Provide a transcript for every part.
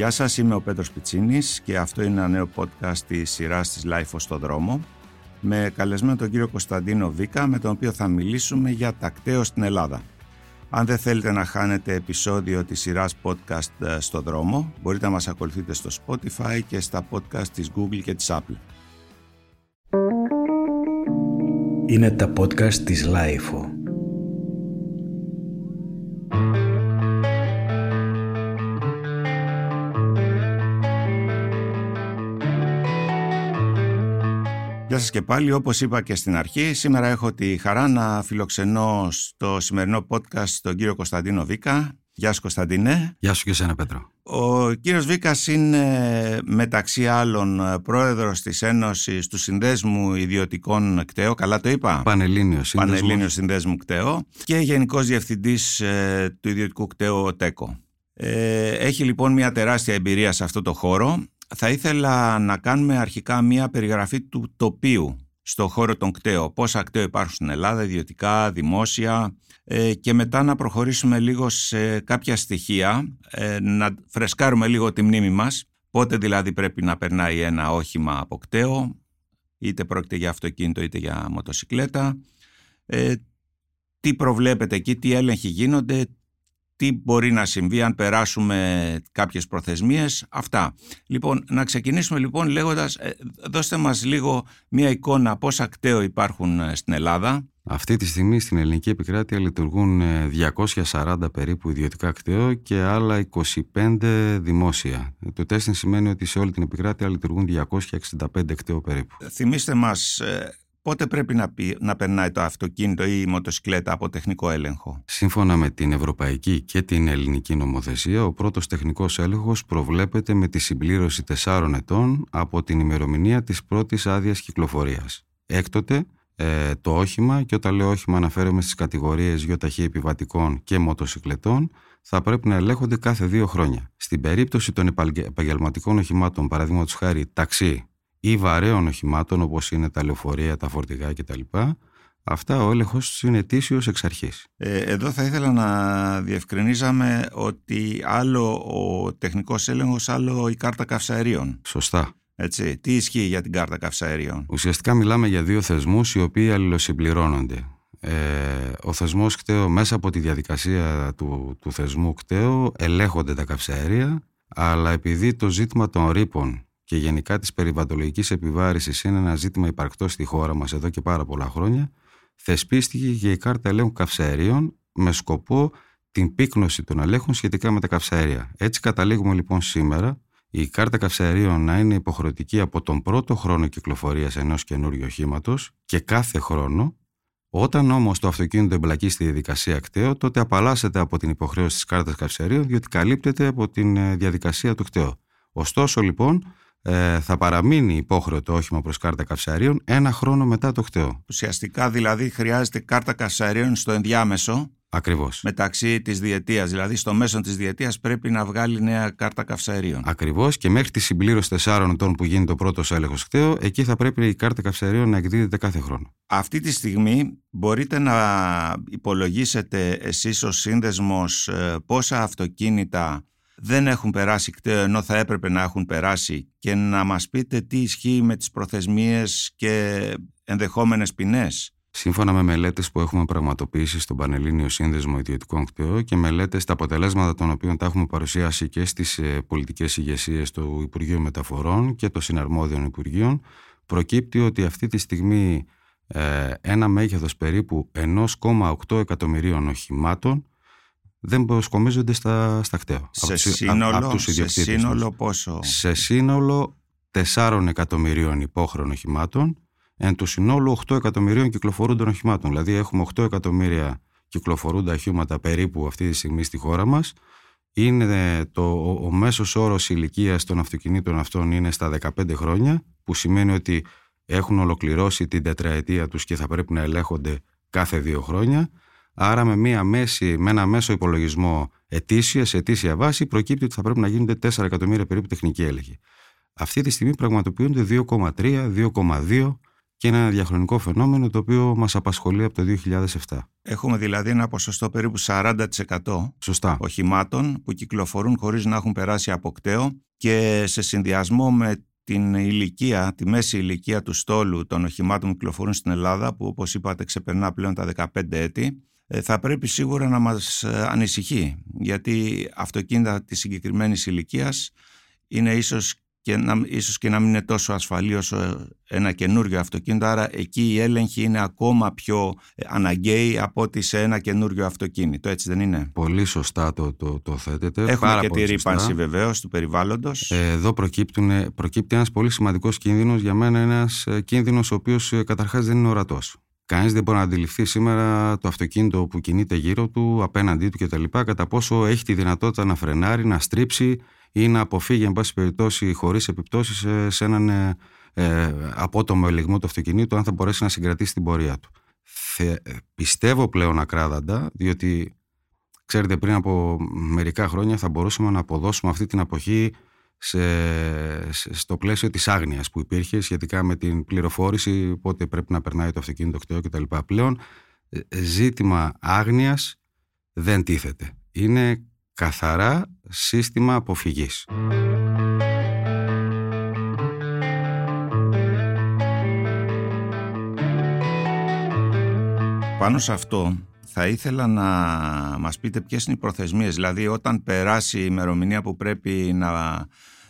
Γεια σας, είμαι ο Πέτρος Πιτσίνης και αυτό είναι ένα νέο podcast της σειράς της Life στο δρόμο με καλεσμένο τον κύριο Κωνσταντίνο Βίκα με τον οποίο θα μιλήσουμε για τακταίο στην Ελλάδα. Αν δεν θέλετε να χάνετε επεισόδιο της σειράς podcast ε, στο δρόμο μπορείτε να μας ακολουθείτε στο Spotify και στα podcast της Google και της Apple. Είναι τα podcast της Life. Γεια σας και πάλι, όπως είπα και στην αρχή, σήμερα έχω τη χαρά να φιλοξενώ στο σημερινό podcast τον κύριο Κωνσταντίνο Βίκα. Γεια σου Κωνσταντίνε. Γεια σου και εσένα Πέτρο. Ο κύριος Βίκας είναι μεταξύ άλλων πρόεδρος της Ένωσης του Συνδέσμου Ιδιωτικών ΚΤΕΟ, καλά το είπα; Πανελλήνιος Σύνδεσμο. Πανελλήνιος Συνδέσμου ΚΤΕΟ και Γενικός Διευθυντής ε, του Ιδιωτικού ΚΤΕΟ ΤΕΚΟ. Ε, έχει λοιπόν μια τεράστια εμπειρία σε αυτό το χώρο θα ήθελα να κάνουμε αρχικά μία περιγραφή του τοπίου στο χώρο των κταίων. Πόσα κταίων υπάρχουν στην Ελλάδα, ιδιωτικά, δημόσια. Ε, και μετά να προχωρήσουμε λίγο σε κάποια στοιχεία, ε, να φρεσκάρουμε λίγο τη μνήμη μας, πότε δηλαδή πρέπει να περνάει ένα όχημα από κταίο, είτε πρόκειται για αυτοκίνητο είτε για μοτοσυκλέτα, ε, τι προβλέπετε εκεί, τι έλεγχοι γίνονται, τι μπορεί να συμβεί αν περάσουμε κάποιες προθεσμίες, αυτά. Λοιπόν, να ξεκινήσουμε λοιπόν λέγοντας, ε, δώστε μας λίγο μια εικόνα πόσα κταίο υπάρχουν ε, στην Ελλάδα. Αυτή τη στιγμή στην ελληνική επικράτεια λειτουργούν 240 ε, περίπου ιδιωτικά κταίο και άλλα 25 δημόσια. Το τέστην σημαίνει ότι σε όλη την επικράτεια λειτουργούν 265 κταίο περίπου. Θυμήστε μας Πότε πρέπει να, να περνάει το αυτοκίνητο ή η μοτοσυκλέτα από τεχνικό έλεγχο; Σύμφωνα με την ευρωπαϊκή και την ελληνική νομοθεσία, ο πρώτος τεχνικός έλεγχος προβλέπεται με τη συμπλήρωση 4 ετών από την ημερομηνία της πρώτης άδειας κυκλοφορίας. Έκτοτε, ε, το όχημα, και όταν λέω όχημα αναφέρομαι στις κατηγορίες γιοταχή επιβατικών και μοτοσυκλετών, θα πρέπει να ελέγχονται κάθε δύο χρόνια. Στην περίπτωση των επαγγελματικών οχημάτων, παραδείγματος χάρη ταξί, ή βαρέων οχημάτων όπως είναι τα λεωφορεία, τα φορτηγά κτλ. Αυτά ο έλεγχος είναι ετήσιος εξ αρχής. Ε, εδώ θα ήθελα να διευκρινίζαμε ότι άλλο ο τεχνικός έλεγχος, άλλο η κάρτα καυσαερίων. Σωστά. Έτσι. Τι ισχύει για την κάρτα καυσαερίων; Ουσιαστικά μιλάμε για δύο θεσμούς οι οποίοι αλληλοσυμπληρώνονται. Ε, ο θεσμός κταίο μέσα από τη διαδικασία του, του θεσμού κταίο ελέγχονται τα καυσαέρια αλλά επειδή το ζήτημα των ρήπων και γενικά της περιβαλλοντικής επιβάρησης είναι ένα ζήτημα υπαρκτό στη χώρα μας εδώ και πάρα πολλά χρόνια, θεσπίστηκε και η κάρτα ελέγχου καυσαερίων με σκοπό την πύκνωση των ελέγχων σχετικά με τα καυσαέρια. Έτσι καταλήγουμε λοιπόν σήμερα η κάρτα καυσαερίων να είναι υποχρεωτική από τον πρώτο χρόνο κυκλοφορίας ενός καινούριου οχήματος και κάθε χρόνο όταν όμως το αυτοκίνητο εμπλακεί στη διαδικασία κταίο, τότε απαλλάσσεται από την υποχρέωση της κάρτας καυσαερίων, διότι καλύπτεται από την ε, διαδικασία του κταίου. Ωστόσο, λοιπόν, ε, θα παραμείνει υπόχρεο το όχημα προς κάρτα καυσαρίων ένα χρόνο μετά το χταίο. Ουσιαστικά δηλαδή χρειάζεται κάρτα καυσαρίων στο ενδιάμεσο Ακριβώς. Μεταξύ της διετίας. Δηλαδή, στο μέσο της διετίας πρέπει να βγάλει νέα κάρτα καυσαερίων. Ακριβώς και μέχρι τη συμπλήρωση 4 ετών που γίνεται ο πρώτος έλεγχος χταίο, εκεί θα πρέπει η κάρτα καυσαερίων να εκδίδεται κάθε χρόνο. Αυτή τη στιγμή μπορείτε να υπολογίσετε εσείς ως σύνδεσμος ε, πόσα αυτοκίνητα δεν έχουν περάσει κταίο ενώ θα έπρεπε να έχουν περάσει και να μας πείτε τι ισχύει με τις προθεσμίες και ενδεχόμενες ποινές. Σύμφωνα με μελέτες που έχουμε πραγματοποιήσει στον Πανελλήνιο Σύνδεσμο Ιδιωτικών κταίων και μελέτες τα αποτελέσματα των οποίων τα έχουμε παρουσιάσει και στις ε, πολιτικές ηγεσίες του Υπουργείου Μεταφορών και των συναρμόδιων Υπουργείων, προκύπτει ότι αυτή τη στιγμή ε, ένα μέγεθος περίπου 1,8 εκατομμυρίων οχημάτων δεν προσκομίζονται στα, στα κταίω. Σε, σύνολο, σε σύνολο πόσο; Σε σύνολο 4 εκατομμυρίων υπόχρεων οχημάτων, εν του συνόλου 8 εκατομμυρίων κυκλοφορούντων οχημάτων. Δηλαδή έχουμε 8 εκατομμύρια κυκλοφορούντα οχήματα περίπου αυτή τη στιγμή στη χώρα μας. Είναι το, ο, ο μέσος όρος ηλικίας των αυτοκινήτων αυτών είναι στα 15 χρόνια, που σημαίνει ότι έχουν ολοκληρώσει την τετραετία τους και θα πρέπει να ελέγχονται κάθε δύο χρόνια. Άρα με, μια μέση, με ένα μέσο υπολογισμό ετήσια, σε ετήσια βάση, προκύπτει ότι θα πρέπει να γίνονται 4 εκατομμύρια περίπου τεχνική έλεγχη. Αυτή τη στιγμή πραγματοποιούνται 2,3, 2,2 και ένα διαχρονικό φαινόμενο το οποίο μας απασχολεί από το 2007. Έχουμε δηλαδή ένα ποσοστό περίπου 40% Σωστά. οχημάτων που κυκλοφορούν χωρίς να έχουν περάσει από κταίο και σε συνδυασμό με την ηλικία, τη μέση ηλικία του στόλου των οχημάτων που κυκλοφορούν στην Ελλάδα που όπως είπατε ξεπερνά πλέον τα 15 έτη ε, θα πρέπει σίγουρα να μας ε, ανησυχεί γιατί αυτοκίνητα της συγκεκριμένης ηλικίας είναι ίσως και να, ίσως και να μην είναι τόσο ασφαλή όσο ένα καινούριο αυτοκίνητο άρα εκεί η έλεγχη είναι ακόμα πιο ε, αναγκαίη από ότι σε ένα καινούριο αυτοκίνητο έτσι δεν είναι; Πολύ σωστά το, το, το θέτετε Έχουμε Πάρα και πολύ τη σωστά. ρήπανση βεβαίως του περιβάλλοντος Ε, Εδώ προκύπτουν, προκύπτει ένας πολύ σημαντικός κίνδυνος για μένα ένας ε, κίνδυνος ο οποίος ε, καταρχάς δεν είναι ορατός. Κανείς δεν μπορεί να αντιληφθεί σήμερα το αυτοκίνητο που κινείται γύρω του, απέναντί του κτλ. κατά πόσο έχει τη δυνατότητα να φρενάρει, να στρίψει ή να αποφύγει εν πάση περιπτώσει χωρίς επιπτώσεις σε, σε έναν ε, ε, απότομο ελιγμό του αυτοκινήτου αν θα μπορέσει να συγκρατήσει την πορεία του. Θε, ε, πιστεύω πλέον ακράδαντα διότι ξέρετε πριν από μερικά χρόνια θα μπορούσαμε να αποδώσουμε αυτή την αποχή σε, σε- στο πλαίσιο της άγνοιας που υπήρχε σχετικά με την πληροφόρηση πότε πρέπει να περνάει το αυτοκίνητο κτέο κτλ. Πλέον ε, ζήτημα άγνοιας δεν τίθεται. Είναι καθαρά σύστημα αποφυγής. Πάνω σε αυτό θα ήθελα να μας πείτε ποιες είναι οι προθεσμίες, δηλαδή όταν περάσει η ημερομηνία που πρέπει να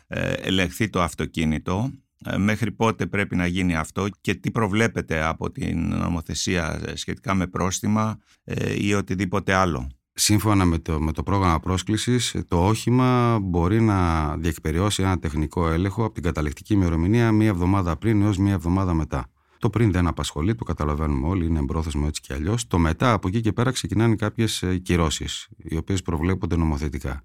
ε, ελεγχθεί το αυτοκίνητο, ε, μέχρι πότε πρέπει να γίνει αυτό και τι προβλέπετε από την νομοθεσία ε, σχετικά με πρόστιμα ε, ή οτιδήποτε άλλο. Σύμφωνα με το, με το πρόγραμμα πρόσκλησης, το όχημα μπορεί να διεκπεριώσει ένα τεχνικό έλεγχο από την καταληκτική ημερομηνία μία εβδομάδα πριν έως μία εβδομάδα μετά. Το πριν δεν απασχολεί, το καταλαβαίνουμε όλοι, είναι εμπρόθεσμο έτσι κι αλλιώς. Το μετά, από εκεί και πέρα, ξεκινάνε κάποιες κυρώσεις, οι οποίες προβλέπονται νομοθετικά.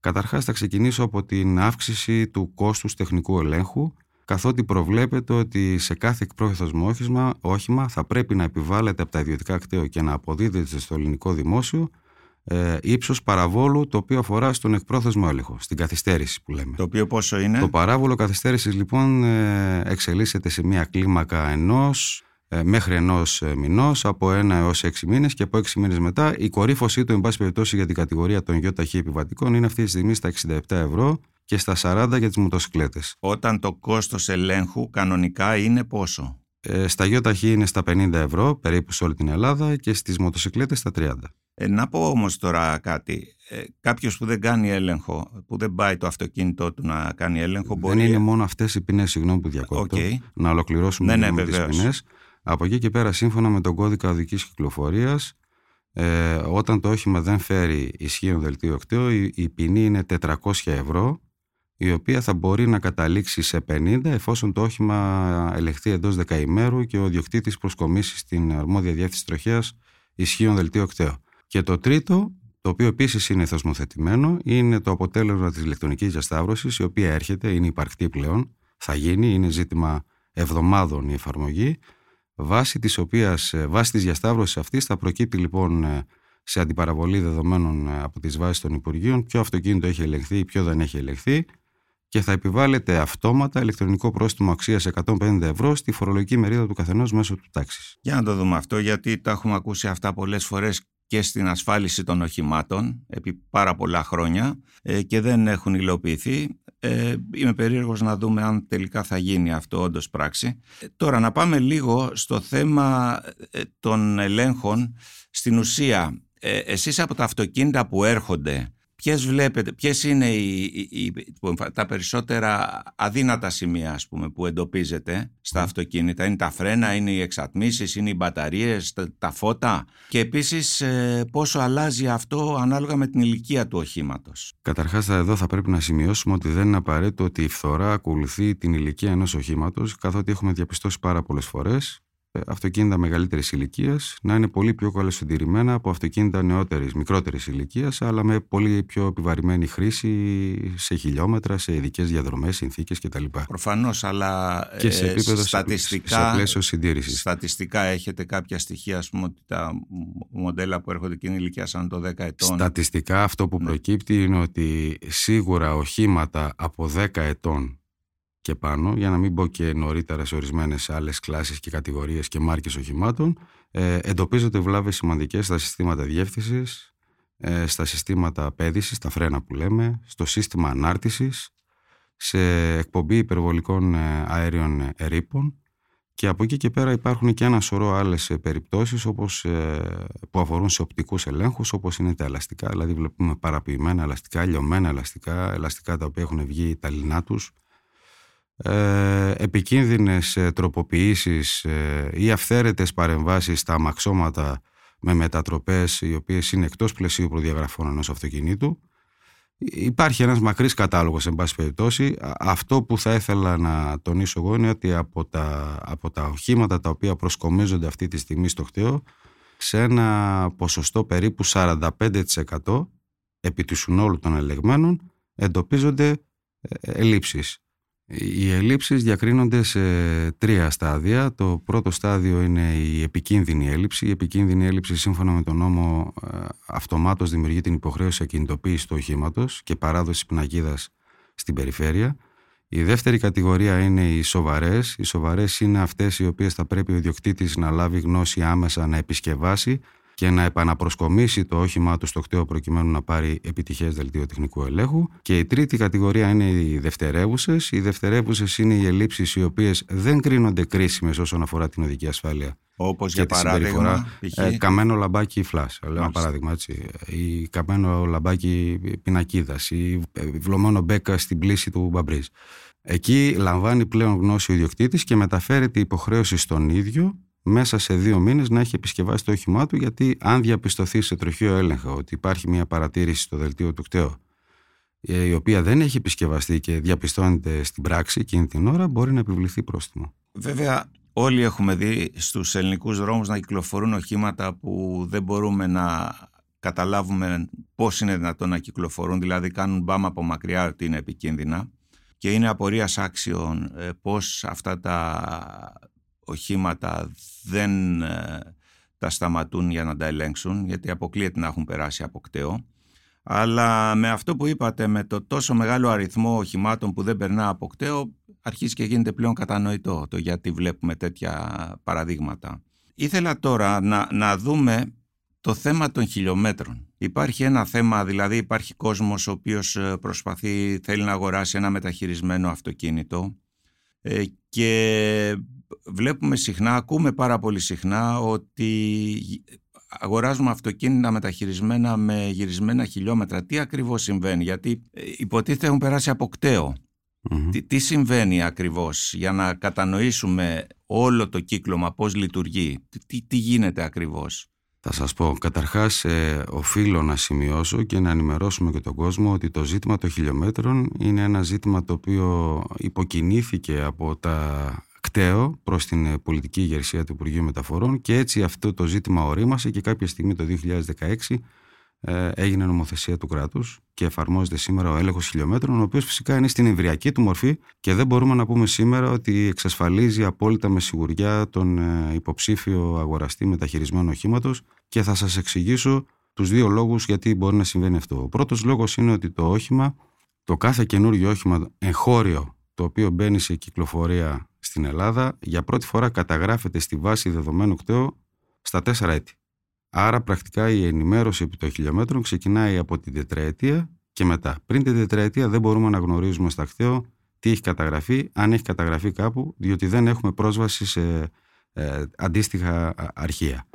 Καταρχάς, θα ξεκινήσω από την αύξηση του κόστους τεχνικού ελέγχου, καθότι προβλέπεται ότι σε κάθε εκπρόθεσμο όχημα, όχημα θα πρέπει να επιβάλλεται από τα ιδιωτικά κτέο και να αποδίδεται στο ελληνικό δημόσιο ε, ύψος παραβόλου το οποίο αφορά στον εκπρόθεσμο έλεγχο, στην καθυστέρηση που λέμε. Το οποίο πόσο είναι; Το παράβολο καθυστέρησης λοιπόν ε, εξελίσσεται σε μια κλίμακα ενός ε, μέχρι ενός ε, μηνός, από ένα έως έξι μήνες και από έξι μήνες μετά η κορύφωσή του εν πάση περιπτώσει για την κατηγορία των ΙΟΤΑΧΗ επιβατικών είναι αυτή τη στιγμή στα 67 ευρώ και στα 40 για τις μοτοσυκλέτες. Όταν το κόστος ελέγχου κανονικά είναι πόσο; Ε, στα ΙΟΤΑΧΗ είναι στα 50 ευρώ περίπου σε όλη την Ελλάδα και στις μοτοσυκλέτες στα 30. Ε, να πω όμως τώρα κάτι. Ε, κάποιος που δεν κάνει έλεγχο, που δεν πάει το αυτοκίνητό του να κάνει έλεγχο, μπορεί... Δεν είναι μόνο αυτές οι ποινές, συγγνώμη που διακόπτω, Οκ. να ολοκληρώσουμε Ναι, ναι, λίγο με τις βεβαίως. ποινές. Από εκεί και πέρα, σύμφωνα με τον κώδικα οδικής κυκλοφορίας, ε, όταν το όχημα δεν φέρει ισχύον δελτίο ΚΤΕΟ, η, η ποινή είναι 400 ευρώ, η οποία θα μπορεί να καταλήξει σε 50 εφόσον το όχημα ελεγχθεί εντός δεκαημέρου και ο ιδιοκτήτης προσκομίσει στην αρμόδια διεύθυνση τροχαίας ισχύον δελτίο οκτέο. Και το τρίτο, το οποίο επίσης είναι θεσμοθετημένο, είναι το αποτέλεσμα της ηλεκτρονικής διασταύρωσης, η οποία έρχεται, είναι υπαρκτή πλέον, θα γίνει, είναι ζήτημα εβδομάδων η εφαρμογή, βάσει της οποίας, ε, βάσει της διασταύρωσης αυτής θα προκύπτει λοιπόν ε, σε αντιπαραβολή δεδομένων ε, από τις βάσεις των Υπουργείων ποιο αυτοκίνητο έχει ελεγχθεί ή ποιο δεν έχει ελεγχθεί και θα επιβάλλεται αυτόματα ηλεκτρονικό πρόστιμο αξίας 150 ευρώ στη φορολογική μερίδα του καθενός μέσω του τάξης. Για να το δούμε αυτό, γιατί τα έχουμε ακούσει αυτά πολλές φορές και στην ασφάλιση των οχημάτων επί πάρα πολλά χρόνια ε, και δεν έχουν υλοποιηθεί. Ε, είμαι περίεργος να δούμε αν τελικά θα γίνει αυτό όντως πράξη. Ε, τώρα να πάμε λίγο στο θέμα ε, των ελέγχων. Στην ουσία, ε, εσείς από τα αυτοκίνητα που έρχονται, ποιες βλέπετε, ποιες είναι οι, οι- οι- τα περισσότερα αδύνατα σημεία ας πούμε, που εντοπίζετε στα αυτοκίνητα; Είναι τα φρένα, είναι οι εξατμίσεις, είναι οι μπαταρίες, τα, τα φώτα; Και επίσης ε, πόσο αλλάζει αυτό ανάλογα με την ηλικία του οχήματος; Καταρχάς, εδώ θα πρέπει να σημειώσουμε ότι δεν είναι απαραίτητο ότι η φθορά ακολουθεί την ηλικία ενός οχήματος, καθότι έχουμε διαπιστώσει πάρα πολλές φορές αυτοκίνητα μεγαλύτερης ηλικίας να είναι πολύ πιο καλοσυντηρημένα από αυτοκίνητα νεότερης, μικρότερης ηλικίας, αλλά με πολύ πιο επιβαρημένη χρήση σε χιλιόμετρα, σε ειδικές διαδρομές, συνθήκες κτλ. Προφανώς, αλλά Και σε ε, επίπεδο σε- στατιστικά, σε πλαίσιο συντήρησης. στατιστικά έχετε κάποια στοιχεία, ας πούμε, ότι τα μοντέλα που έρχονται εκείνη ηλικία σαν το 10 ετών; Στατιστικά αυτό που Ναι. προκύπτει είναι ότι σίγουρα οχήματα από 10 ετών και πάνω, για να μην πω και νωρίτερα σε ορισμένες άλλες κλάσεις και κατηγορίες και μάρκες οχημάτων, ε, εντοπίζονται βλάβες σημαντικές στα συστήματα διεύθυνσης, ε, στα συστήματα πέδηση, στα φρένα που λέμε, στο σύστημα ανάρτησης, σε εκπομπή υπερβολικών ε, αέριων ρήπων και από εκεί και πέρα υπάρχουν και ένα σωρό άλλες περιπτώσεις που αφορούν σε οπτικούς ελέγχους, όπως είναι τα ελαστικά. Δηλαδή, βλέπουμε παραποιημένα ελαστικά, λιωμένα ελαστικά, ελαστικά τα οποία έχουν βγει τα λινά τους, ε, επικίνδυνες ε, τροποποιήσεις ε, ή αυθαίρετες παρεμβάσεις στα αμαξώματα με μετατροπές οι οποίες είναι εκτός πλαισίου προδιαγραφών ενός αυτοκινήτου. Υπάρχει ένας μακρύς κατάλογος, εν πάση περιπτώσει. Αυτό που θα ήθελα να τονίσω εγώ είναι ότι από τα, από τα οχήματα τα οποία προσκομίζονται αυτή τη στιγμή στο χταίο, σε ένα ποσοστό περίπου 45% επί του συνόλου των ελεγμένων εντοπίζονται ελλείψεις. Οι ελλείψεις διακρίνονται σε τρία στάδια. Το πρώτο στάδιο είναι η επικίνδυνη έλλειψη. Η επικίνδυνη έλλειψη σύμφωνα με τον νόμο ε, αυτομάτως δημιουργεί την υποχρέωση ακινητοποίησης του οχήματος και παράδοσης πναγίδας στην περιφέρεια. Η δεύτερη κατηγορία είναι οι σοβαρές. Οι σοβαρές είναι αυτές οι οποίες θα πρέπει ο ιδιοκτήτης να λάβει γνώση άμεσα να επισκευάσει και να επαναπροσκομίσει το όχημά του στο κτέο προκειμένου να πάρει επιτυχές δελτίο τεχνικού ελέγχου. Και η τρίτη κατηγορία είναι οι δευτερεύουσες. Οι δευτερεύουσες είναι οι ελλείψεις οι οποίες δεν κρίνονται κρίσιμες όσον αφορά την οδική ασφάλεια. Όπως για παράδειγμα. Ε, καμένο λαμπάκι φλάς. Λέω ένα παράδειγμα έτσι. Ή καμένο λαμπάκι πινακίδας. Ή βλωμένο μπέκα στην πλήση του μπαμπρίζ. Εκεί λαμβάνει πλέον γνώση ο ιδιοκτήτης και μεταφέρεται η υποχρέωση στον ίδιο μέσα σε δύο μήνες να έχει επισκευάσει το όχημά του γιατί αν διαπιστωθεί σε τροχείο έλεγχο ότι υπάρχει μια παρατήρηση στο δελτίο του κτέου ε, η οποία δεν έχει επισκευαστεί και διαπιστώνεται στην πράξη εκείνη την ώρα μπορεί να επιβληθεί πρόστιμο. Βέβαια όλοι έχουμε δει στους ελληνικούς δρόμους να κυκλοφορούν οχήματα που δεν μπορούμε να καταλάβουμε πώς είναι δυνατόν να κυκλοφορούν δηλαδή κάνουν μπάμα από μακριά ότι είναι επικίνδυνα και είναι απορίας άξιων ε, πώς αυτά τα οχήματα δεν ε, τα σταματούν για να τα ελέγξουν γιατί αποκλείεται να έχουν περάσει από κταίο αλλά με αυτό που είπατε με το τόσο μεγάλο αριθμό οχημάτων που δεν περνά από κταίο αρχίζει και γίνεται πλέον κατανοητό το γιατί βλέπουμε τέτοια παραδείγματα. Ήθελα τώρα να, να δούμε το θέμα των χιλιόμετρων. Υπάρχει ένα θέμα, δηλαδή υπάρχει κόσμος ο οποίος ε, προσπαθεί, θέλει να αγοράσει ένα μεταχειρισμένο αυτοκίνητο ε, και βλέπουμε συχνά, ακούμε πάρα πολύ συχνά ότι αγοράζουμε αυτοκίνητα μεταχειρισμένα με γυρισμένα χιλιόμετρα. Τι ακριβώς συμβαίνει, γιατί ε, υποτίθεται έχουν περάσει από Τι, τι συμβαίνει ακριβώς για να κατανοήσουμε όλο το κύκλωμα, πώς λειτουργεί, τι, τι γίνεται ακριβώς; Θα σας πω, καταρχάς ε, οφείλω να σημειώσω και να ενημερώσουμε και τον κόσμο ότι το ζήτημα των χιλιόμετρων είναι ένα ζήτημα το οποίο υποκινήθηκε από τα κταίο προς την ε, πολιτική ηγεσία του Υπουργείου Μεταφορών και έτσι αυτό το ζήτημα ορίμασε και κάποια στιγμή το 2016 ε, έγινε νομοθεσία του κράτους και εφαρμόζεται σήμερα ο έλεγχος χιλιόμετρων ο οποίος φυσικά είναι στην εμβριακή του μορφή και δεν μπορούμε να πούμε σήμερα ότι εξασφαλίζει απόλυτα με σιγουριά τον ε, υποψήφιο αγοραστή μεταχειρισμένου οχήματος και θα σας εξηγήσω τους δύο λόγους γιατί μπορεί να συμβαίνει αυτό. Ο πρώτος λόγος είναι ότι το όχημα, το κάθε καινούργιο όχημα εγχώριο το οποίο μπαίνει σε κυκλοφορία στην Ελλάδα για πρώτη φορά καταγράφεται στη βάση δεδομένου κτέου στα τέσσερα έτη. Άρα πρακτικά η ενημέρωση επί των χιλιόμετρων ξεκινάει από την τετραετία και μετά. Πριν την τετραετία δεν μπορούμε να γνωρίζουμε στα κτέο τι έχει καταγραφεί, αν έχει καταγραφεί κάπου, διότι δεν έχουμε πρόσβαση σε ε, αντίστοιχα αρχεία.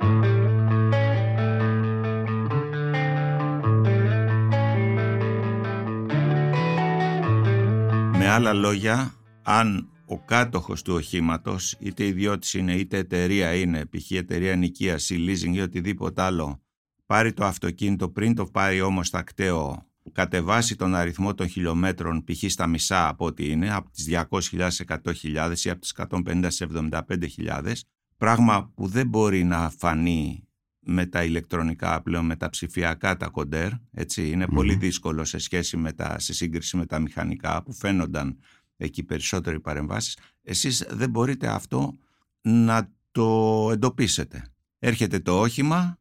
Με άλλα λόγια, αν ο κάτοχος του οχήματος, είτε ιδιώτης είναι είτε εταιρεία είναι, π.χ. εταιρεία νοικίας ή leasing ή οτιδήποτε άλλο, πάρει το αυτοκίνητο πριν το πάρει όμως στα κταίο, κατεβάσει τον αριθμό των χιλιόμετρων π.χ. στα μισά από ό,τι είναι, από τις 200.000 σε 100.000 ή από τις 150 σε 75.000, πράγμα που δεν μπορεί να φανεί με τα ηλεκτρονικά πλέον, με τα ψηφιακά τα κοντέρ, έτσι, πολύ δύσκολο σε σχέση με τα, σε σύγκριση με τα μηχανικά που φαίνονταν εκεί περισσότεροι παρεμβάσεις, εσείς δεν μπορείτε αυτό να το εντοπίσετε. Έρχεται το όχημα,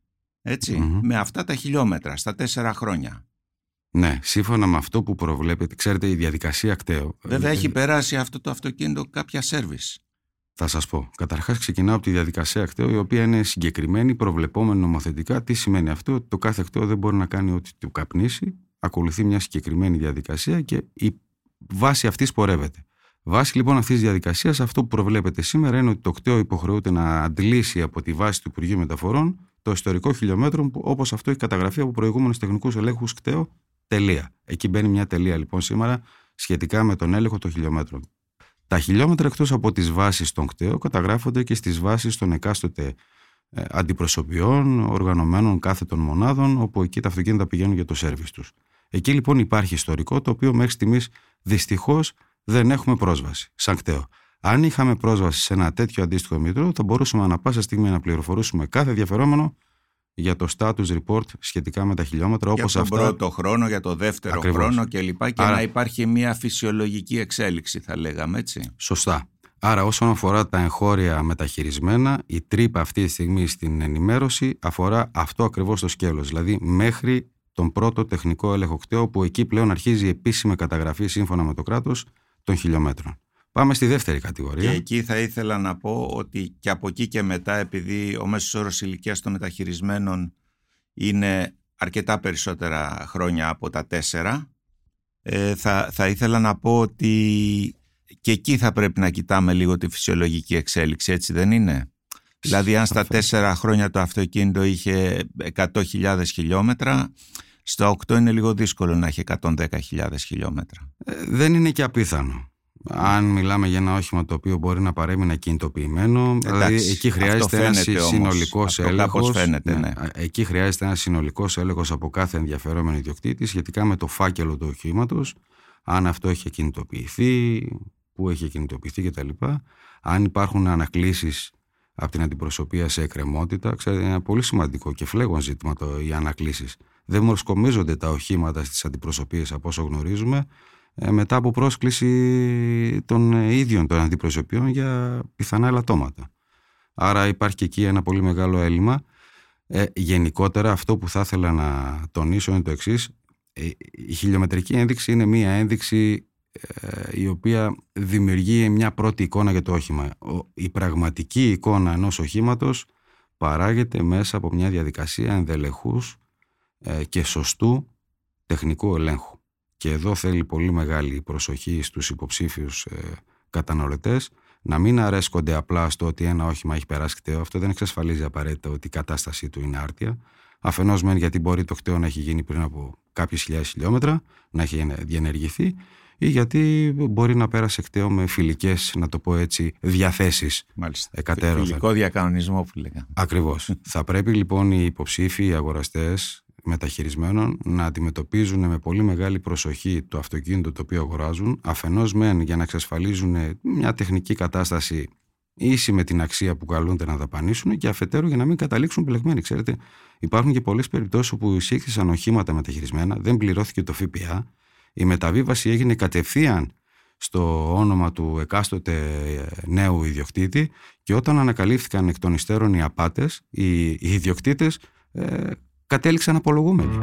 με αυτά τα χιλιόμετρα, στα τέσσερα χρόνια. Ναι, σύμφωνα με αυτό που προβλέπετε, ξέρετε η διαδικασία κταίο. Βέβαια έχει περάσει αυτό το αυτοκίνητο κάποια σέρβις. Θα σας πω. Καταρχάς, ξεκινάω από τη διαδικασία κταίου, η οποία είναι συγκεκριμένη, προβλεπόμενη νομοθετικά. Τι σημαίνει αυτό, ότι το κάθε κταίο δεν μπορεί να κάνει ό,τι του καπνίσει. Ακολουθεί μια συγκεκριμένη διαδικασία και η βάση αυτής πορεύεται. Βάση λοιπόν αυτής της διαδικασίας, αυτό που προβλέπεται σήμερα είναι ότι το κταίο υποχρεούται να αντλήσει από τη βάση του Υπουργείου Μεταφορών το ιστορικό χιλιόμετρο, όπως αυτό έχει καταγραφεί από προηγούμενους τεχνικούς ελέγχους κταίο. Τελεία. Εκεί μπαίνει μια τελεία λοιπόν σήμερα σχετικά με τον έλεγχο των χιλιόμετρων. Τα χιλιόμετρα εκτός από τις βάσεις των κταίων καταγράφονται και στις βάσεις των εκάστοτε ε, αντιπροσωπιών, οργανωμένων κάθετων μονάδων, όπου εκεί τα αυτοκίνητα πηγαίνουν για το σέρβις τους. Εκεί λοιπόν υπάρχει ιστορικό, το οποίο μέχρι στιγμής δυστυχώς δεν έχουμε πρόσβαση, σαν κταίο. Αν είχαμε πρόσβαση σε ένα τέτοιο αντίστοιχο μήτρο, θα μπορούσαμε ανα πάσα στιγμή να πληροφορούσουμε κάθε ενδιαφερόμενο για το status report σχετικά με τα χιλιόμετρα. Για τον πρώτο χρόνο, για το δεύτερο Ακριβώς. χρόνο κλπ. Και, και να υπάρχει μια φυσιολογική εξέλιξη θα λέγαμε έτσι. Σωστά. Άρα όσον αφορά τα εγχώρια μεταχειρισμένα, η τρύπα αυτή τη στιγμή στην ενημέρωση αφορά αυτό ακριβώς το σκέλος. Δηλαδή μέχρι τον πρώτο τεχνικό έλεγχο κτέο που εκεί πλέον αρχίζει η επίσημη καταγραφή σύμφωνα με το κράτος των χιλιόμετρων. Πάμε στη δεύτερη κατηγορία. Και εκεί θα ήθελα να πω ότι και από εκεί και μετά, επειδή ο μέσος όρος ηλικίας των μεταχειρισμένων είναι αρκετά περισσότερα χρόνια από τα τέσσερα, ε, θα, θα ήθελα να πω ότι και εκεί θα πρέπει να κοιτάμε λίγο τη φυσιολογική εξέλιξη, έτσι δεν είναι; Δηλαδή αν στα τέσσερα χρόνια το αυτοκίνητο είχε 100.000 χιλιόμετρα, στα 8 είναι λίγο δύσκολο να έχει 110.000 χιλιόμετρα. Ε, δεν είναι και απίθανο αν μιλάμε για ένα όχημα το οποίο μπορεί να παρέμεινε κινητοποιημένο, δηλαδή εκεί χρειάζεται ένας συνολικός έλεγχος. Ναι, ναι. Εκεί χρειάζεται ένας συνολικός έλεγχος από κάθε ενδιαφερόμενο ιδιοκτήτη σχετικά με το φάκελο του οχήματος, αν αυτό έχει κινητοποιηθεί, πού έχει κινητοποιηθεί κτλ. Αν υπάρχουν ανακλήσεις από την αντιπροσωπεία σε εκκρεμότητα, ξέρετε, είναι ένα πολύ σημαντικό και φλέγον ζήτημα το, οι ανακλήσεις. Δεν μορσκομίζονται τα οχήματα στις αντιπροσωπείες από όσο γνωρίζουμε ε, μετά από πρόσκληση των ε, ίδιων των αντιπροσωπείων για πιθανά ελαττώματα. Άρα υπάρχει και εκεί ένα πολύ μεγάλο έλλειμμα. Ε, γενικότερα αυτό που θα ήθελα να τονίσω είναι το εξής. Ε, η χιλιομετρική ένδειξη είναι μία ένδειξη η οποία δημιουργεί μια πρώτη εικόνα για το όχημα. Η πραγματική εικόνα ενός οχήματος παράγεται μέσα από μια διαδικασία ενδελεχούς και σωστού τεχνικού ελέγχου. Και εδώ θέλει πολύ μεγάλη προσοχή στους υποψήφιους ε, καταναλωτές να μην αρέσκονται απλά στο ότι ένα όχημα έχει περάσει κταίο. Αυτό δεν εξασφαλίζει απαραίτητα ότι η κατάστασή του είναι άρτια. Αφενός μεν γιατί μπορεί το κταίο να έχει γίνει πριν από κάποιες χιλιάδες χιλιόμετρα, να έχει διενεργηθεί, ή γιατί μπορεί να πέρασε κταίο με φιλικές, να το πω έτσι, διαθέσεις. Μάλιστα. Φιλικό διακανονισμό που λέγαμε. Ακριβώς. Θα πρέπει λοιπόν οι υποψήφοι, οι αγοραστές, μεταχειρισμένων να αντιμετωπίζουν με πολύ μεγάλη προσοχή το αυτοκίνητο το οποίο αγοράζουν, αφενός μεν για να εξασφαλίζουν μια τεχνική κατάσταση ίση με την αξία που καλούνται να δαπανίσουν και αφετέρου για να μην καταλήξουν μπλεγμένοι. Ξέρετε, υπάρχουν και πολλές περιπτώσεις όπου εισήχθησαν οχήματα μεταχειρισμένα, δεν πληρώθηκε το ΦΠΑ, η μεταβίβαση έγινε κατευθείαν στο όνομα του εκάστοτε νέου ιδιοκτήτη και όταν ανακαλύφθηκαν εκ των υστέρων οι απάτες, οι, οι ιδιοκτήτες ε, κατέληξαν απολογούμενοι.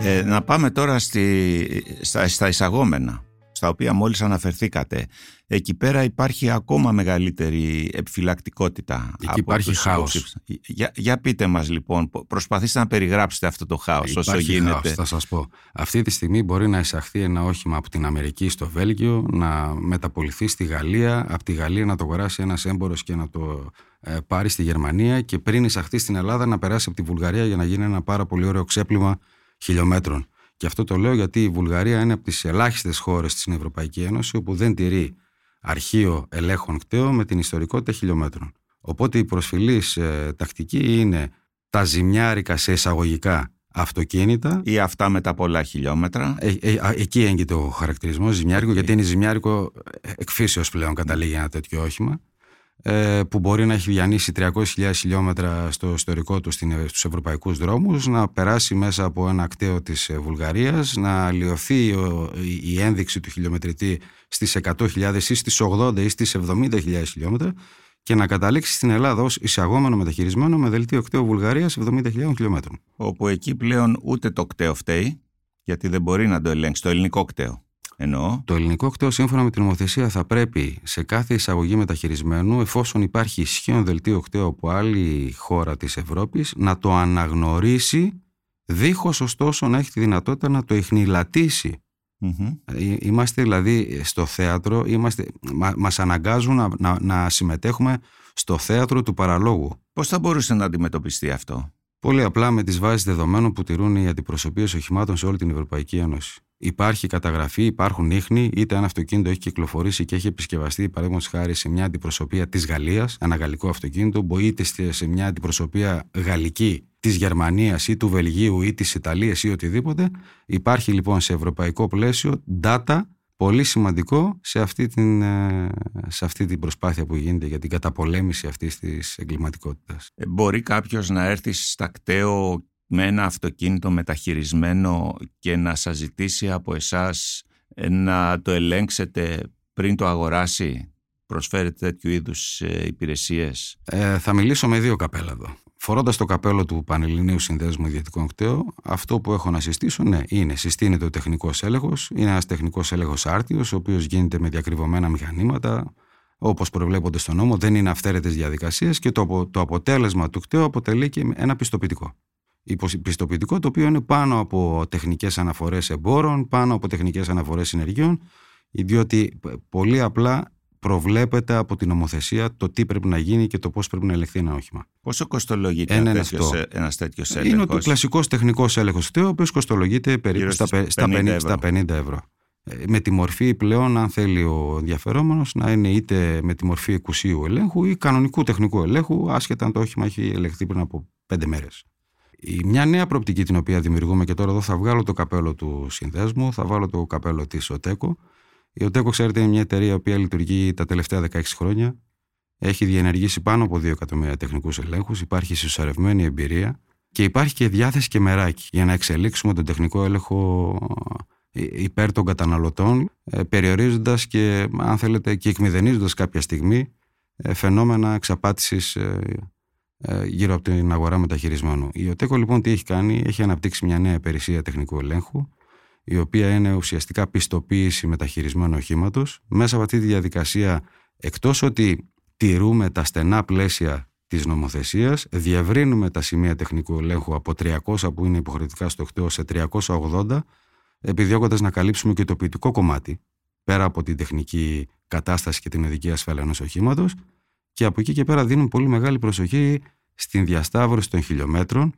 Ε, να πάμε τώρα στη, στα, στα εισαγόμενα στα οποία μόλις αναφερθήκατε, εκεί πέρα υπάρχει ακόμα μεγαλύτερη επιφυλακτικότητα. Εκεί υπάρχει χάος. Για, για πείτε μας λοιπόν, προσπαθήστε να περιγράψετε αυτό το χάος όσο γίνεται. Χάος, θα σας πω. Αυτή τη στιγμή μπορεί να εισαχθεί ένα όχημα από την Αμερική στο Βέλγιο, να μεταπολιθεί στη Γαλλία, από τη Γαλλία να το αγοράσει ένας έμπορος και να το ε, πάρει στη Γερμανία και πριν εισαχθεί στην Ελλάδα να περάσει από τη Βουλγαρία για να γίνει ένα πάρα πολύ ωραίο ξέπλυμα χιλιόμετρων. Και αυτό το λέω γιατί η Βουλγαρία είναι από τις ελάχιστες χώρες στην Ευρωπαϊκή Ένωση όπου δεν τηρεί αρχείο ελέγχων κταίο με την ιστορικότητα χιλιόμετρων. Οπότε η προσφυλής ε, τακτική είναι τα ζημιάρικα σε εισαγωγικά αυτοκίνητα. Ή αυτά με τα πολλά χιλιόμετρα. Ε, ε, εκεί έγκυται ο χαρακτηρισμός ζημιάρικο, γιατί είναι ζημιάρικο εκφύσεως πλέον καταλήγει ένα τέτοιο όχημα. Ε, που μπορεί να έχει διανύσει 300.000 χιλιόμετρα στο ιστορικό του στους ευρωπαϊκούς δρόμους, να περάσει μέσα από ένα ακτέο της ε, Βουλγαρίας, να λιωθεί η ένδειξη του χιλιομετρητή στις 100.000 ή στις 80 ή στις 70.000 χιλιόμετρα και να καταλήξει στην Ελλάδα ως εισαγόμενο μεταχειρισμένο με δελτίο κταίου Βουλγαρίας 70.000 χιλιόμετρων. Όπου εκεί πλέον ούτε το κταίο φταίει, γιατί δεν μπορεί να το ελέγξει το ελληνικό κταίο. Εννοώ. Το ελληνικό κταίος, σύμφωνα με την νομοθεσία, θα πρέπει σε κάθε εισαγωγή μεταχειρισμένου, εφόσον υπάρχει ισχύον δελτίο κταίο από άλλη χώρα της Ευρώπης, να το αναγνωρίσει, δίχως ωστόσο να έχει τη δυνατότητα να το εχνηλατήσει ε, Είμαστε δηλαδή στο θέατρο, είμαστε, μας αναγκάζουν να, να, να συμμετέχουμε στο θέατρο του παραλόγου. Πώς θα μπορούσε να αντιμετωπιστεί αυτό; Πολύ απλά με τις βάσεις δεδομένων που τηρούν οι αντιπροσωπείες οχημάτων σε όλη την Ευρωπαϊκή Ένωση. Υπάρχει καταγραφή, υπάρχουν ίχνη, είτε ένα αυτοκίνητο έχει κυκλοφορήσει και έχει επισκευαστεί, παραδείγματος χάρη, σε μια αντιπροσωπεία της Γαλλίας, ένα γαλλικό αυτοκίνητο, μπορεί είτε σε μια αντιπροσωπεία γαλλική της Γερμανίας ή του Βελγίου ή της Ιταλίας ή οτιδήποτε. Υπάρχει λοιπόν σε ευρωπαϊκό πλαίσιο data πολύ σημαντικό σε αυτή την, ε, σε αυτή την προσπάθεια που γίνεται για την καταπολέμηση αυτής της εγκληματικότητας. Ε, μπορεί κάποιος να έρθει στα κταίο με ένα αυτοκίνητο μεταχειρισμένο και να σας ζητήσει από εσάς ε, να το ελέγξετε πριν το αγοράσει; Προσφέρετε τέτοιου είδους υπηρεσίες; Ε, θα μιλήσω με δύο καπέλα εδώ. Φορώντας το καπέλο του Πανελληνίου Συνδέσμου Ιδιωτικών Κταίων, αυτό που έχω να συστήσω, ναι, είναι συστήνεται ο τεχνικός έλεγχος. Είναι ένας τεχνικός έλεγχος άρτιος, ο οποίος γίνεται με διακριβωμένα μηχανήματα, όπως προβλέπονται στο νόμο, δεν είναι αυθαίρετες διαδικασίες και το, το αποτέλεσμα του κταίου αποτελεί και ένα πιστοποιητικό. Πιστοποιητικό το οποίο είναι πάνω από τεχνικές αναφορές εμπόρων, πάνω από τεχνικές αναφορές συνεργείων, διότι πολύ απλά προβλέπεται από την νομοθεσία το τι πρέπει να γίνει και το πώς πρέπει να ελεγχθεί ένα όχημα. Πόσο κοστολογείται ένα τέτοιος έλεγχο. Είναι ο κλασικός τεχνικός έλεγχος ο οποίος κοστολογείται περίπου στα, 50, στα 50 ευρώ. Ε, με τη μορφή πλέον, αν θέλει ο ενδιαφερόμενος, να είναι είτε με τη μορφή εκουσίου ελέγχου ή κανονικού τεχνικού ελέγχου, άσχετα αν το όχημα έχει ελεγχθεί πριν από πέντε μέρε. Μια νέα προοπτική την οποία δημιουργούμε και τώρα εδώ θα βγάλω το καπέλο του συνδέσμου, θα βάλω το καπέλο της ΟΤΕΚΟ η ΟΤΕΚΟ, ξέρετε, είναι μια εταιρεία που λειτουργεί τα τελευταία 16 χρόνια. Έχει διενεργήσει πάνω από 2 εκατομμύρια τεχνικούς ελέγχους, υπάρχει συσσωρευμένη εμπειρία και υπάρχει και διάθεση και μεράκι για να εξελίξουμε τον τεχνικό έλεγχο ε, υπέρ των καταναλωτών, ε, περιορίζοντας και, αν θέλετε, και εκμηδενίζοντας κάποια στιγμή ε, φαινόμενα εξαπάτησης γύρω από την αγορά μεταχειρισμένου. Η ΟΤΕΚΟ λοιπόν τι έχει κάνει, έχει αναπτύξει μια νέα υπηρεσία τεχνικού ελέγχου, η οποία είναι ουσιαστικά πιστοποίηση μεταχειρισμένου οχήματος. Μέσα από αυτή τη διαδικασία, εκτός ότι τηρούμε τα στενά πλαίσια της νομοθεσίας, διευρύνουμε τα σημεία τεχνικού ελέγχου από 300 που είναι υποχρεωτικά στο χτέο σε 380, επιδιώκοντας να καλύψουμε και το ποιητικό κομμάτι, πέρα από την τεχνική κατάσταση και την οδική ασφάλεια ενός οχήματος. Και από εκεί και πέρα δίνουν πολύ μεγάλη προσοχή στην διασταύρωση των χιλιόμετρων,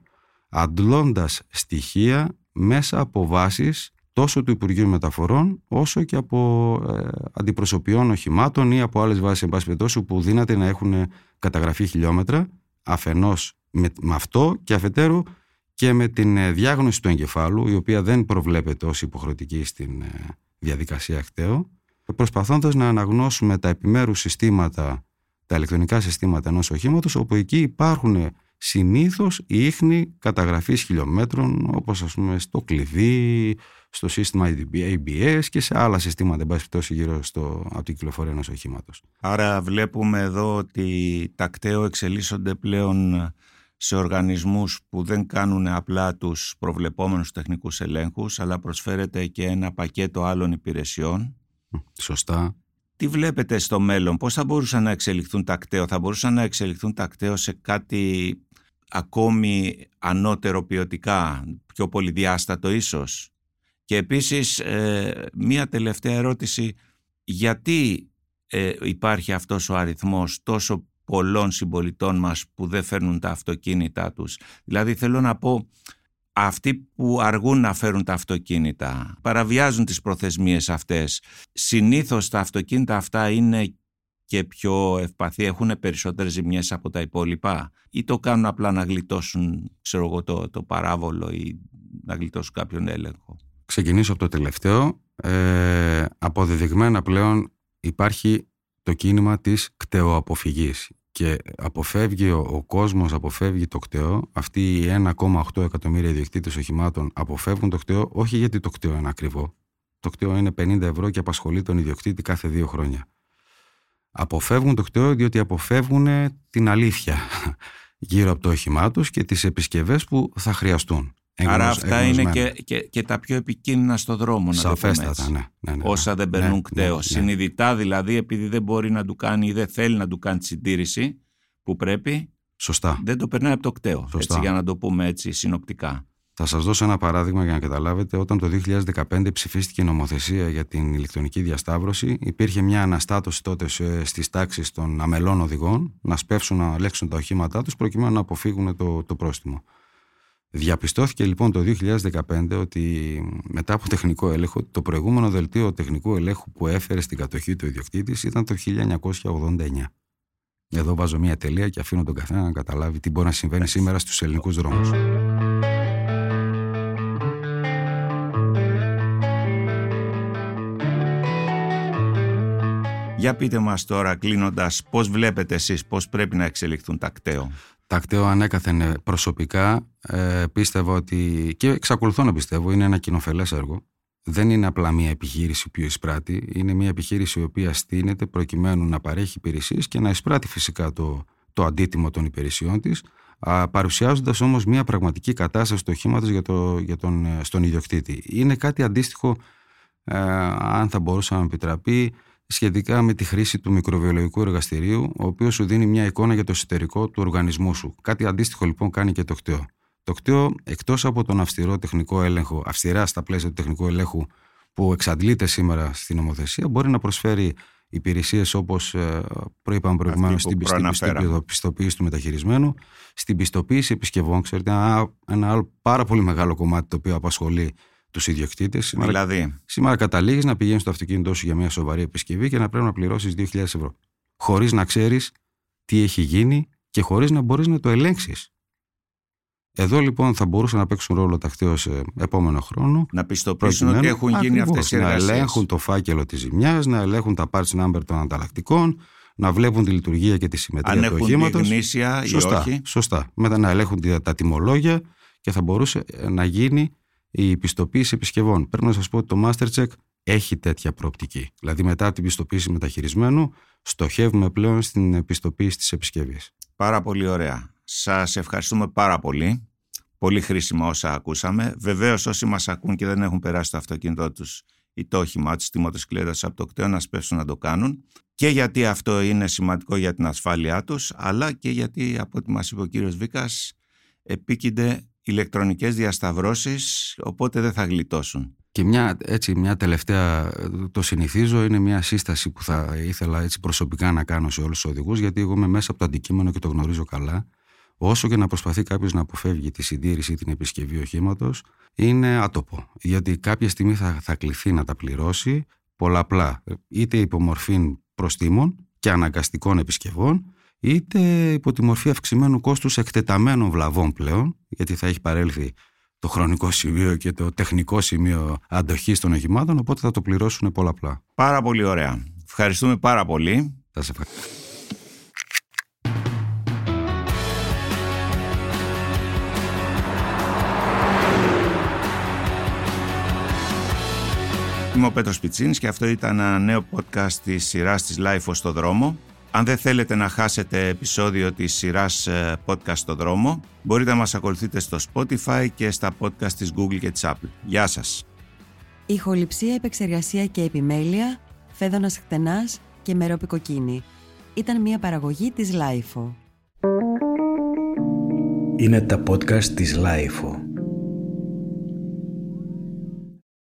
αντλώντας στοιχεία μέσα από βάσεις τόσο του Υπουργείου Μεταφορών όσο και από ε, αντιπροσωπιών οχημάτων ή από άλλες βάσεις εν πάση που δύναται να έχουν καταγραφεί χιλιόμετρα αφενός με, με αυτό και αφετέρου και με την ε, διάγνωση του εγκεφάλου η οποία δεν προβλέπεται ως υποχρεωτική στην ε, διαδικασία ακτέου προσπαθώντας να αναγνώσουμε τα επιμέρους συστήματα τα ηλεκτρονικά συστήματα ενός οχήματος όπου εκεί υπάρχουν συνήθως ίχνη καταγραφής χιλιόμετρων όπως ας πούμε στο κλειδί, στο σύστημα ABS και σε άλλα συστήματα, εν πάση γύρω στο, από την κυκλοφορία ενός οχήματος. Άρα βλέπουμε εδώ ότι τα κταίο εξελίσσονται πλέον σε οργανισμούς που δεν κάνουν απλά τους προβλεπόμενους τεχνικούς ελέγχους, αλλά προσφέρεται και ένα πακέτο άλλων υπηρεσιών. Σωστά. Τι βλέπετε στο μέλλον, πώς θα μπορούσαν να εξελιχθούν τα κταίο, θα μπορούσαν να εξελιχθούν τα κταίο σε κάτι ακόμη ανώτερο ποιοτικά, πιο πολυδιάστατο ίσως; Και επίσης ε, μία τελευταία ερώτηση, γιατί ε, υπάρχει αυτός ο αριθμός τόσο πολλών συμπολιτών μας που δεν φέρνουν τα αυτοκίνητά τους; Δηλαδή θέλω να πω, αυτοί που αργούν να φέρουν τα αυτοκίνητα, παραβιάζουν τις προθεσμίες αυτές. Συνήθως τα αυτοκίνητα αυτά είναι και πιο ευπαθή, έχουν περισσότερες ζημιές από τα υπόλοιπα ή το κάνουν απλά να γλιτώσουν ξέρω εγώ, το, το παράβολο ή να γλιτώσουν κάποιον έλεγχο; Ξεκινήσω από το τελευταίο. Ε, αποδεδειγμένα πλέον υπάρχει το κίνημα της κτεοαποφυγής και αποφεύγει ο, ο κόσμος, αποφεύγει το κτεό. Αυτοί οι 1,8 εκατομμύρια ιδιοκτήτες οχημάτων αποφεύγουν το κτεό όχι γιατί το κτεό είναι ακριβό. Το κτεό είναι 50 ευρώ και απασχολεί τον ιδιοκτήτη κάθε δύο χρόνια. Αποφεύγουν το κταίο διότι αποφεύγουν την αλήθεια γύρω από το όχημά τους και τις επισκευές που θα χρειαστούν. Άρα αυτά είναι και, και, και, τα πιο επικίνδυνα στο δρόμο, να Σαφέστατα, το ναι, ναι, ναι, Όσα δεν ναι, περνούν ναι, κταίο. ναι. Συνειδητά δηλαδή, επειδή δεν μπορεί να του κάνει ή δεν θέλει να του κάνει τη συντήρηση που πρέπει, Σωστά. δεν το περνάει από το κταίο. Σωστά. Έτσι, για να το πούμε έτσι συνοπτικά. Θα σας δώσω ένα παράδειγμα για να καταλάβετε. Όταν το 2015 ψηφίστηκε η νομοθεσία για την ηλεκτρονική διασταύρωση, υπήρχε μια αναστάτωση τότε σε- στις τάξεις των αμελών οδηγών να σπεύσουν να ελέγξουν τα οχήματά τους προκειμένου να αποφύγουν το, το πρόστιμο. Διαπιστώθηκε λοιπόν το 2015 ότι μετά από τεχνικό έλεγχο, το προηγούμενο δελτίο τεχνικού ελέγχου που έφερε στην κατοχή του ιδιοκτήτης ήταν το 1989. Εδώ βάζω μια τελεία και αφήνω τον καθένα να καταλάβει τι μπορεί να συμβαίνει σήμερα στους ελληνικούς δρόμους. Για πείτε μας τώρα κλείνοντας πώς βλέπετε εσείς πώς πρέπει να εξελιχθούν τα κταίο. Τακτέο ανέκαθεν ε, προσωπικά ε, πίστευα ότι και εξακολουθώ να πιστεύω είναι ένα κοινοφελές έργο. Δεν είναι απλά μια επιχείρηση που εισπράττει, είναι μια επιχείρηση η οποία στείνεται προκειμένου να παρέχει υπηρεσίες και να εισπράττει φυσικά το, το αντίτιμο των υπηρεσιών της, α, παρουσιάζοντας όμως μια πραγματική κατάσταση του οχήματο για, το, για τον, ε, στον ιδιοκτήτη. Είναι κάτι αντίστοιχο, ε, αν θα μπορούσε να μου επιτραπεί, σχετικά με τη χρήση του μικροβιολογικού εργαστηρίου, ο οποίος σου δίνει μια εικόνα για το εσωτερικό του οργανισμού σου. Κάτι αντίστοιχο λοιπόν κάνει και το κταίο. Το κταίο, εκτός από τον αυστηρό τεχνικό έλεγχο, αυστηρά στα πλαίσια του τεχνικού ελέγχου που εξαντλείται σήμερα στην νομοθεσία, μπορεί να προσφέρει υπηρεσίες όπως προείπαμε προηγουμένως Αυτή στην που πιστή- προαναφέραμε. πιστή- πιστοποίηση του μεταχειρισμένου, στην πιστοποίηση επισκευών. Ξέρετε, ένα, ένα άλλο πάρα πολύ μεγάλο κομμάτι το οποίο απασχολεί τους ιδιοκτήτες. Σήμερα Δηλαδή, Σήμερα καταλήγεις να πηγαίνεις στο αυτοκίνητό σου για μια σοβαρή επισκευή και να πρέπει να πληρώσεις 2.000 ευρώ. Χωρίς να ξέρεις τι έχει γίνει και χωρίς να μπορείς να το ελέγξεις. Εδώ λοιπόν θα μπορούσαν να παίξουν ρόλο τα κταίο σε επόμενο χρόνο. να πιστοποιήσουν ότι προκειμένου έχουν γίνει ακριβώς, αυτές οι Να εργασίες. ελέγχουν το φάκελο της ζημιάς, να ελέγχουν τα parts number των ανταλλακτικών, να βλέπουν τη λειτουργία και τη συμμετρία Αν του έχουν τη οχήματος. γνήσια ή Σωστά, όχι. σωστά. Μετά να ελέγχουν τα, τα τιμολόγια και θα μπορούσε ε, να γίνει η πιστοποίηση επισκευών. Πρέπει να σας πω ότι το MasterCheck έχει τέτοια προοπτική. Δηλαδή, μετά από την πιστοποίηση μεταχειρισμένου, στοχεύουμε πλέον στην πιστοποίηση της επισκευής. Πάρα πολύ ωραία. Σας ευχαριστούμε πάρα πολύ. Πολύ χρήσιμα όσα ακούσαμε. Βεβαίως, όσοι μας ακούν και δεν έχουν περάσει το αυτοκίνητό τους ή το όχημά τους, τη μοτοσυκλέτα από το κτέο, να σπεύσουν να το κάνουν. Και γιατί αυτό είναι σημαντικό για την ασφάλειά τους, αλλά και γιατί, από ό,τι μας είπε ο κύριος Βίκας, επίκυνται ηλεκτρονικές διασταυρώσεις, οπότε δεν θα γλιτώσουν. Και μια, έτσι, μια τελευταία, το συνηθίζω, είναι μια σύσταση που θα ήθελα έτσι προσωπικά να κάνω σε όλους τους οδηγούς, γιατί εγώ είμαι μέσα από το αντικείμενο και το γνωρίζω καλά. Όσο και να προσπαθεί κάποιος να αποφεύγει τη συντήρηση ή την επισκευή οχήματος, είναι άτοπο. Γιατί κάποια στιγμή θα, θα κληθεί να τα πληρώσει πολλαπλά. Είτε υπό μορφή προστήμων και αναγκαστικών επισκευών, είτε υπό τη μορφή αυξημένου κόστους εκτεταμένων βλαβών πλέον, γιατί θα έχει παρέλθει το χρονικό σημείο και το τεχνικό σημείο αντοχής των οχημάτων, οπότε θα το πληρώσουν πολλαπλά. Πάρα πολύ ωραία. Ευχαριστούμε πάρα πολύ. Θα σε ευχαριστώ. Είμαι ο Πέτρος Πιτσίνης και αυτό ήταν ένα νέο podcast της σειράς της LiFO στο δρόμο. Αν δεν θέλετε να χάσετε επεισόδιο της σειράς ε, podcast στο δρόμο, μπορείτε να μας ακολουθείτε στο Spotify και στα podcast της Google και της Apple. Γεια σας! Ηχοληψία, επεξεργασία και επιμέλεια, Φαίδωνας Κτενάς και Μερόπη Κοκκίνη. Ήταν μια παραγωγή της LiFO. Είναι τα podcast της LiFO.